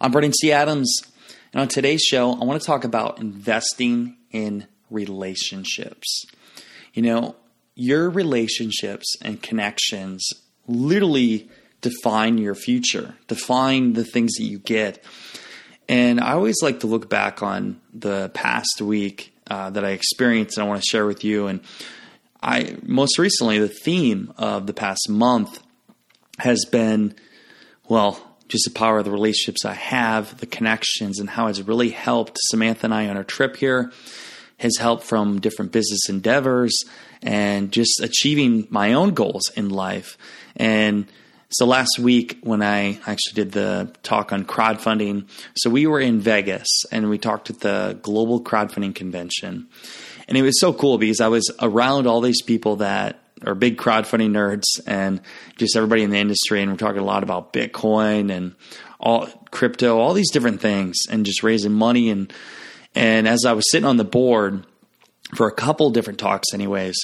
I'm Brandon T. Adams, and on today's show, I want to talk about investing in relationships. You know, your relationships and connections literally define your future, define the things that you get. And I always like to look back on the past week uh, that I experienced, and I want to share with you. And I most recently, the theme of the past month has been, well, just the power of the relationships I have, the connections, and how it's really helped Samantha and I on our trip here. his help from different business endeavors and just achieving my own goals in life. And so last week, when I actually did the talk on crowdfunding, so we were in Vegas and we talked at the Global Crowdfunding Convention. And it was so cool because I was around all these people that are big crowdfunding nerds and just everybody in the industry. And we're talking a lot about Bitcoin and all crypto, all these different things, and just raising money. And and as I was sitting on the board for a couple different talks, anyways,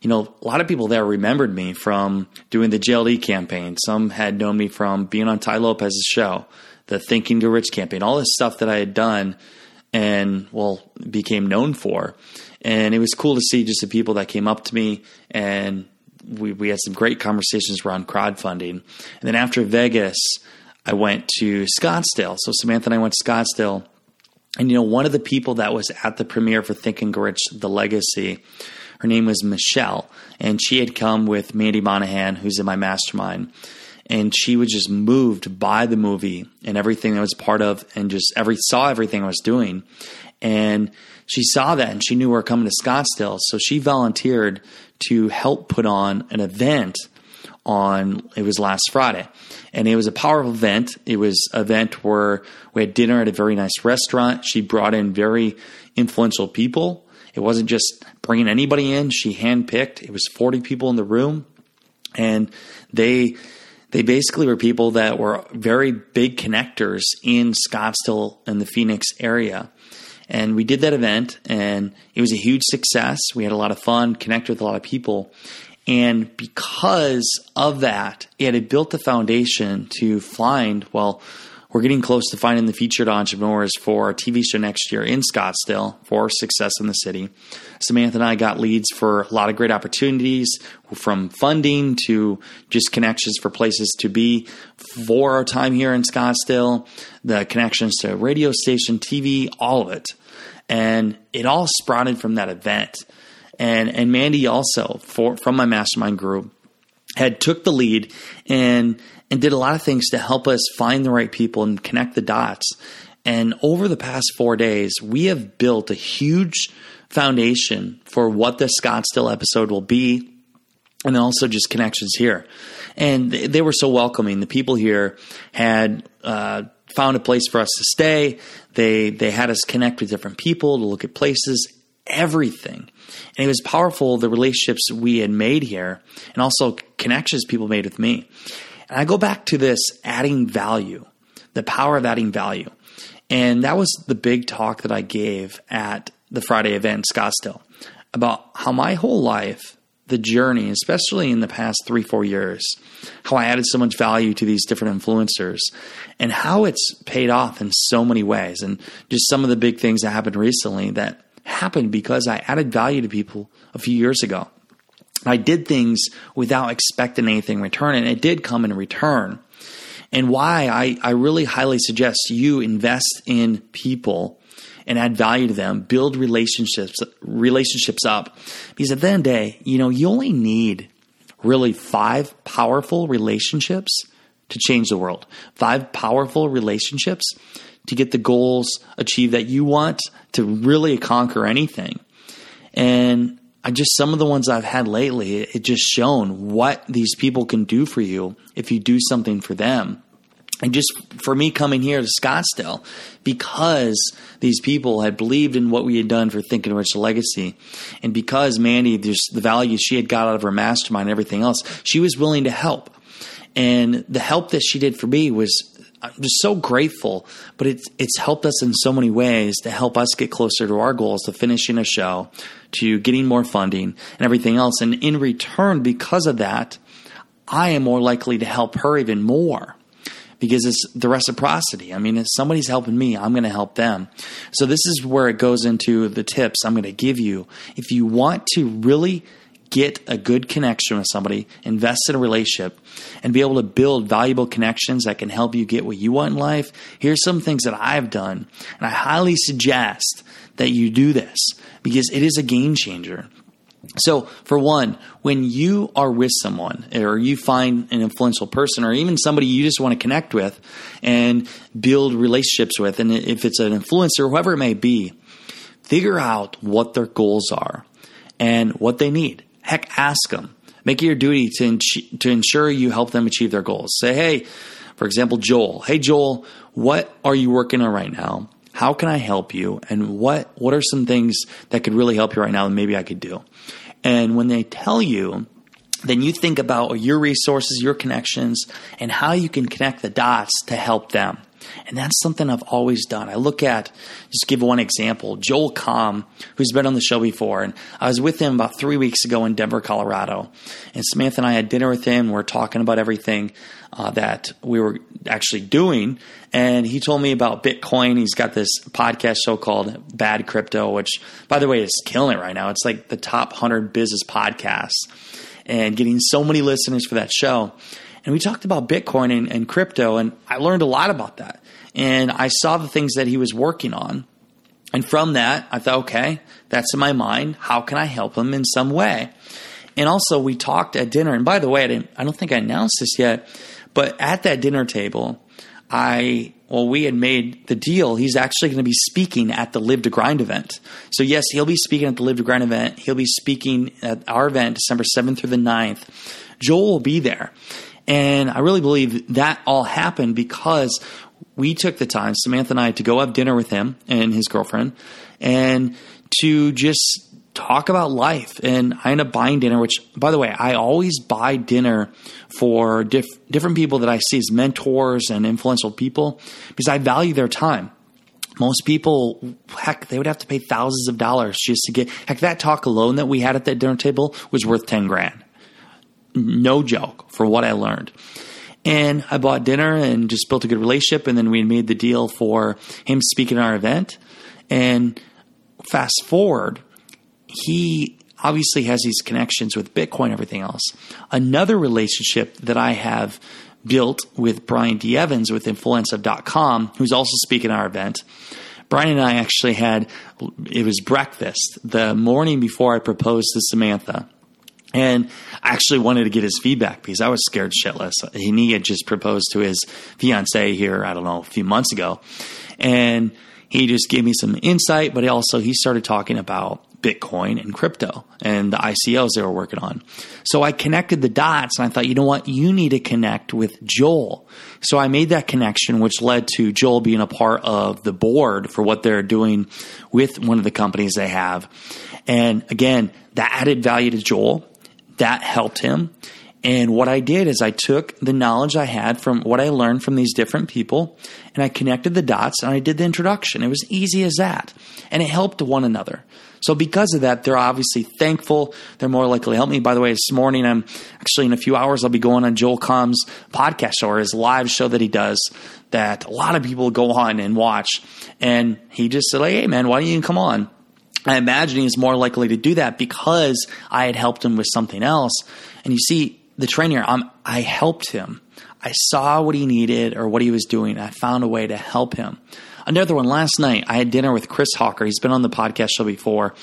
you know, a lot of people there remembered me from doing the JLD campaign. Some had known me from being on Tai Lopez's show, the Think and Grow Rich campaign, all this stuff that I had done and well became known for. And it was cool to see just the people that came up to me and we, we had some great conversations around crowdfunding. And then after Vegas, I went to Scottsdale. So Samantha and I went to Scottsdale. And you know, one of the people that was at the premiere for Think and Rich, The Legacy, her name was Michelle. And she had come with Mandy Monahan, who's in my mastermind. And she was just moved by the movie and everything that was part of and just every saw everything I was doing. And she saw that and she knew we were coming to Scottsdale. So she volunteered to help put on an event on it was last Friday. And it was a powerful event. It was an event where we had dinner at a very nice restaurant. She brought in very influential people. It wasn't just bringing anybody in. She handpicked. It was 40 people in the room and they they basically were people that were very big connectors in Scottsdale and the Phoenix area. And we did that event, and it was a huge success. We had a lot of fun, connected with a lot of people. And because of that, it had built the foundation to find, well, we're getting close to finding the featured entrepreneurs for our TV show next year in Scottsdale for Success in the City. Samantha and I got leads for a lot of great opportunities from funding to just connections for places to be for our time here in Scottsdale, the connections to radio station, TV, all of it. And it all sprouted from that event. And and Mandy also for from my mastermind group had took the lead and and did a lot of things to help us find the right people and connect the dots. And over the past four days, we have built a huge foundation for what the Scottsdale episode will be, and also just connections here. And they were so welcoming. The people here had uh, found a place for us to stay. They they had us connect with different people to look at places, everything. And it was powerful the relationships we had made here, and also connections people made with me. And I go back to this adding value, the power of adding value. And that was the big talk that I gave at the Friday event Scottsdale about how my whole life, the journey, especially in the past three, four years, how I added so much value to these different influencers and how it's paid off in so many ways. And just some of the big things that happened recently that happened because I added value to people a few years ago. I did things without expecting anything in return, and it did come in return. And why I, I really highly suggest you invest in people and add value to them, build relationships relationships up. Because at the end of the day, you know, you only need really five powerful relationships to change the world. Five powerful relationships to get the goals achieved that you want to really conquer anything. And I just some of the ones I've had lately, it just shown what these people can do for you if you do something for them. and just for me coming here to Scottsdale, because these people had believed in what we had done for Thinking Rich Legacy, and because Mandy, just the value she had got out of her mastermind and everything else, she was willing to help. And the help that she did for me was I'm just so grateful, but it's it's helped us in so many ways to help us get closer to our goals, to finishing a show, to getting more funding and everything else. And in return, because of that, I am more likely to help her even more because it's the reciprocity. I mean, if somebody's helping me, I'm going to help them. So this is where it goes into the tips I'm going to give you. If you want to really get a good connection with somebody, invest in a relationship, and be able to build valuable connections that can help you get what you want in life, here's some things that I've done. And I highly suggest that you do this because it is a game changer. So, for one, when you are with someone or you find an influential person or even somebody you just want to connect with and build relationships with, and if it's an influencer, whoever it may be, figure out what their goals are and what they need. Heck, ask them. Make it your duty to, to ensure you help them achieve their goals. Say, hey, for example, Joel. Hey, Joel, what are you working on right now? How can I help you? And what what are some things that could really help you right now that maybe I could do? And when they tell you, then you think about your resources, your connections, and how you can connect the dots to help them. And that's something I've always done. I look at, just give one example, Joel Comm, who's been on the show before. And I was with him about three weeks ago in Denver, Colorado. And Samantha and I had dinner with him. We are talking about everything uh, that we were actually doing. And he told me about Bitcoin. He's got this podcast show called Bad Crypto, which, by the way, is killing it right now. It's like the top 100 business podcasts and getting so many listeners for that show. And we talked about Bitcoin and, and crypto, and I learned a lot about that. And I saw the things that he was working on. And from that, I thought, okay, that's in my mind. How can I help him in some way? And also, we talked at dinner. And by the way, I, didn't, I don't think I announced this yet, but at that dinner table, I well, we had made the deal. He's actually going to be speaking at the Live to Grind event. So, yes, he'll be speaking at the Live to Grind event. He'll be speaking at our event December 7th through the 9th. Joel will be there. And I really believe that all happened because we took the time, Samantha and I, to go have dinner with him and his girlfriend and to just talk about life. And I end up buying dinner, which, by the way, I always buy dinner for diff- different people that I see as mentors and influential people because I value their time. Most people, heck, they would have to pay thousands of dollars just to get, heck, that talk alone that we had at that dinner table was worth 10 grand. No joke for what I learned. And I bought dinner and just built a good relationship. And then we made the deal for him speaking at our event. And fast forward, he obviously has these connections with Bitcoin, and everything else. Another relationship that I have built with Brian D. Evans with Influencive.com, who's also speaking at our event. Brian and I actually had, it was breakfast the morning before I proposed to Samantha. And I actually wanted to get his feedback because I was scared shitless. he had just proposed to his fiance here, I don't know, a few months ago. And he just gave me some insight, but he also he started talking about Bitcoin and crypto and the ICOs they were working on. So I connected the dots and I thought, you know what? You need to connect with Joel. So I made that connection, which led to Joel being a part of the board for what they're doing with one of the companies they have. And again, that added value to Joel that helped him. And what I did is I took the knowledge I had from what I learned from these different people and I connected the dots and I did the introduction. It was easy as that. And it helped one another. So because of that, they're obviously thankful. They're more likely to help me. By the way, this morning, I'm actually in a few hours, I'll be going on Joel Comm's podcast show or his live show that he does that a lot of people go on and watch. And he just said, like, hey man, why don't you come on? I imagine he's more likely to do that because I had helped him with something else. And you see, the trainer, I'm, I helped him. I saw what he needed or what he was doing. I found a way to help him. Another one last night, I had dinner with Chris Hawker. He's been on the podcast show before.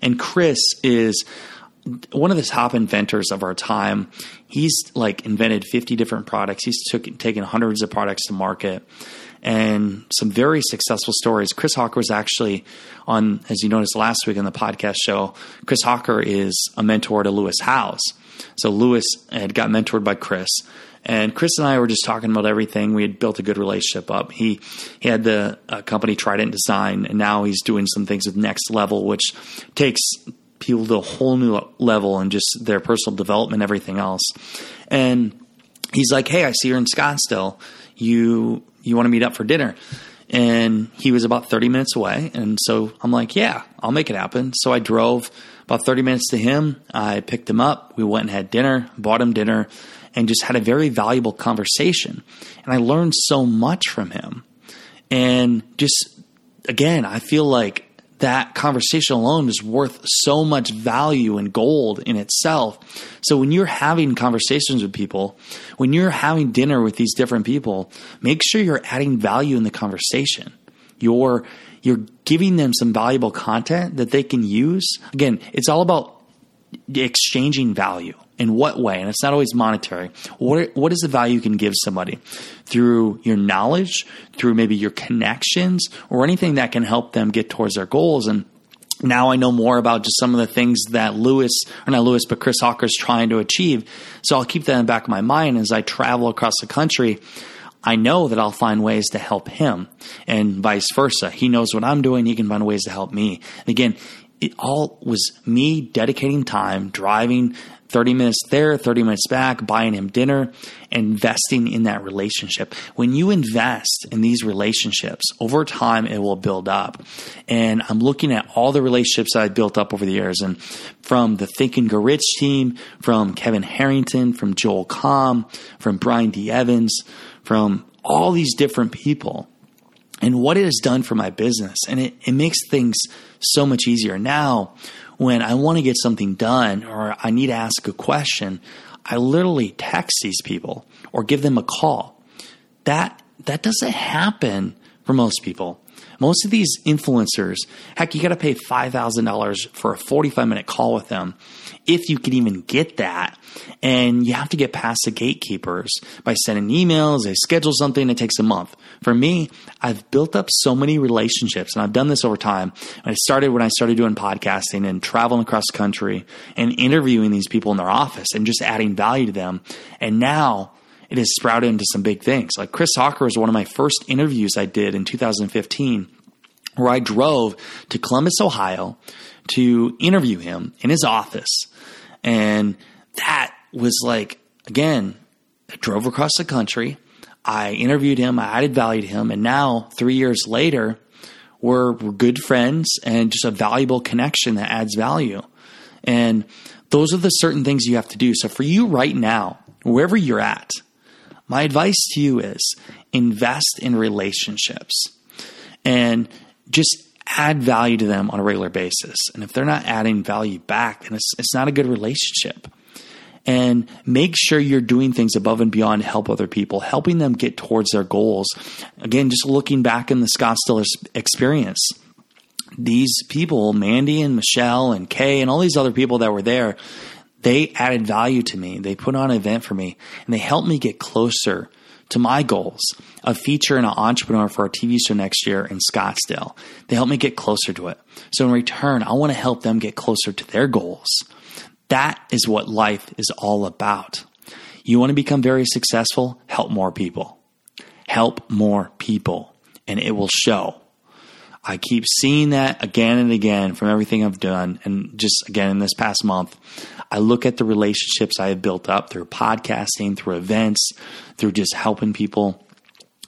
And Chris is one of the top inventors of our time. He's like invented 50 different products. He's took, taken hundreds of products to market and some very successful stories. Chris Hawker was actually on, as you noticed last week on the podcast show, Chris Hawker is a mentor to Lewis Howes. So Lewis had got mentored by Chris, And Chris and I were just talking about everything. We had built a good relationship up. He he had the uh, company Trident Design, and now he's doing some things with Next Level, which takes people to a whole new level and just their personal development, everything else. And he's like, "Hey, I see you're in Scottsdale. You you want to meet up for dinner?" And he was about 30 minutes away, and so I'm like, "Yeah, I'll make it happen." So I drove about 30 minutes to him. I picked him up. We went and had dinner, bought him dinner, and just had a very valuable conversation. And I learned so much from him. And just again, I feel like that conversation alone is worth so much value and gold in itself. So when you're having conversations with people, when you're having dinner with these different people, make sure you're adding value in the conversation. You're you're giving them some valuable content that they can use. Again, it's all about exchanging value. In what way? And it's not always monetary. What what is the value you can give somebody through your knowledge, through maybe your connections, or anything that can help them get towards their goals? And now I know more about just some of the things that Lewis, or not Lewis, but Chris Hawker is trying to achieve. So I'll keep that in the back of my mind as I travel across the country. I know that I'll find ways to help him and vice versa. He knows what I'm doing. He can find ways to help me. And again, it all was me dedicating time, driving 30 minutes there, 30 minutes back, buying him dinner, investing in that relationship. When you invest in these relationships, over time it will build up. And I'm looking at all the relationships I built up over the years and from the Think and Grow Rich team, from Kevin Harrington, from Joel Comm, from Brian D. Evans, from all these different people and what it has done for my business. And it, it makes things so much easier. Now, when I want to get something done or I need to ask a question, I literally text these people or give them a call. That that doesn't happen for most people. Most of these influencers, heck, you got to pay $5,000 for a 45 minute call with them if you can even get that. And you have to get past the gatekeepers by sending emails. They schedule something. It takes a month. For me, I've built up so many relationships and I've done this over time. I started when I started doing podcasting and traveling across the country and interviewing these people in their office and just adding value to them. And now it has sprouted into some big things. Like Chris Hawker was one of my first interviews I did in 2015 where I drove to Columbus, Ohio to interview him in his office. And that was like, again, I drove across the country. I interviewed him. I added value to him. And now, three years later, we're, we're good friends and just a valuable connection that adds value. And those are the certain things you have to do. So for you right now, wherever you're at, my advice to you is invest in relationships and just add value to them on a regular basis. And if they're not adding value back, then it's, it's not a good relationship. And make sure you're doing things above and beyond to help other people, helping them get towards their goals. Again, just looking back in the Scottsdale experience, these people, Mandy and Michelle and Kay and all these other people that were there, they added value to me. They put on an event for me and they helped me get closer to my goals of featuring an entrepreneur for our TV show next year in Scottsdale. They help me get closer to it. So in return, I want to help them get closer to their goals. That is what life is all about. You want to become very successful? Help more people. Help more people, and it will show. I keep seeing that again and again from everything I've done. And just again, in this past month, I look at the relationships I have built up through podcasting, through events, through just helping people.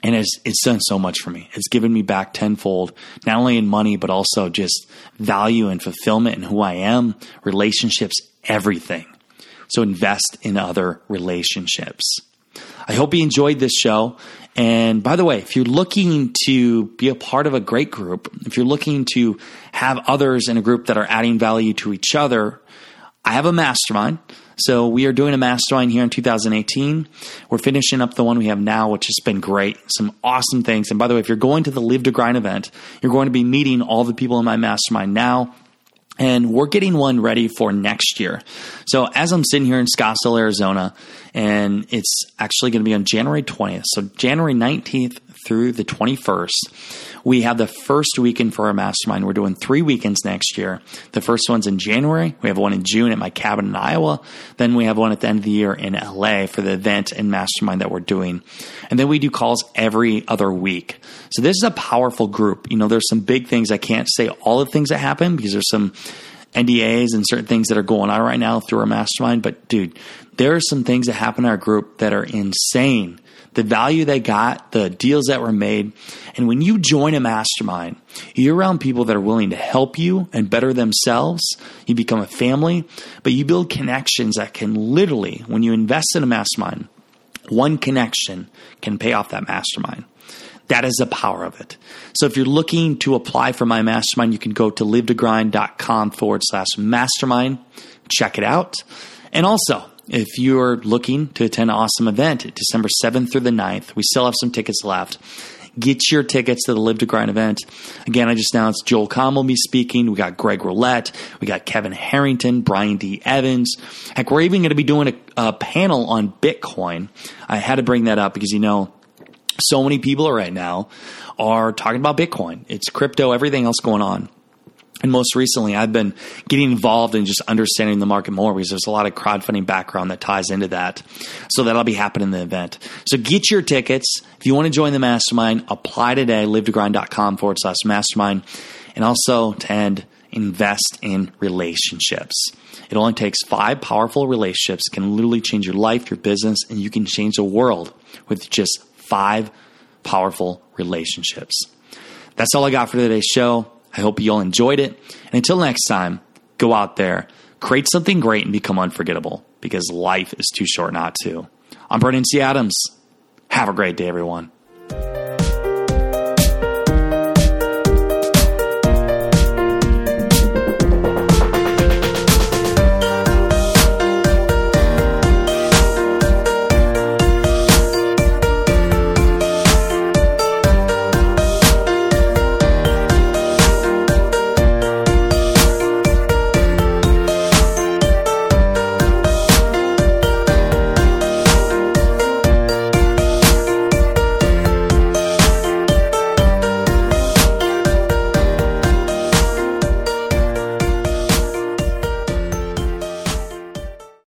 And it's, it's done so much for me. It's given me back tenfold, not only in money, but also just value and fulfillment in who I am, relationships, everything. So invest in other relationships. I hope you enjoyed this show. And by the way, if you're looking to be a part of a great group, if you're looking to have others in a group that are adding value to each other, I have a mastermind. So we are doing a mastermind here in 2018. We're finishing up the one we have now, which has been great. Some awesome things. And by the way, if you're going to the Live to Grind event, you're going to be meeting all the people in my mastermind now. And we're getting one ready for next year. So as I'm sitting here in Scottsdale, Arizona, and it's actually going to be on January 20th. So January 19th through the 21st. We have the first weekend for our mastermind. We're doing three weekends next year. The first one's in January. We have one in June at my cabin in Iowa. Then we have one at the end of the year in LA for the event and mastermind that we're doing. And then we do calls every other week. So this is a powerful group. You know, there's some big things. I can't say all the things that happen because there's some NDAs and certain things that are going on right now through our mastermind. But dude, there are some things that happen in our group that are insane. The value they got, the deals that were made. And when you join a mastermind, you're around people that are willing to help you and better themselves. You become a family, but you build connections that can literally, when you invest in a mastermind, one connection can pay off that mastermind. That is the power of it. So if you're looking to apply for my mastermind, you can go to livetogrind.com forward slash mastermind. Check it out. And also, if you're looking to attend an awesome event, December 7th through the 9th, we still have some tickets left. Get your tickets to the Live to Grind event. Again, I just announced Joel Comm will be speaking. We got Greg Roulette. We got Kevin Harrington, Brian D. Evans. Heck, we're even going to be doing a, a panel on Bitcoin. I had to bring that up because, you know, so many people right now are talking about Bitcoin. It's crypto, everything else going on. And most recently, I've been getting involved in just understanding the market more because there's a lot of crowdfunding background that ties into that. So that'll be happening in the event. So get your tickets. If you want to join the mastermind, apply today, livetogrind.com forward slash mastermind. And also to end, invest in relationships. It only takes five powerful relationships, can literally change your life, your business, and you can change the world with just five powerful relationships. That's all I got for today's show. I hope you all enjoyed it. And until next time, go out there, create something great, and become unforgettable because life is too short not to. I'm Brandon T. Adams. Have a great day, everyone.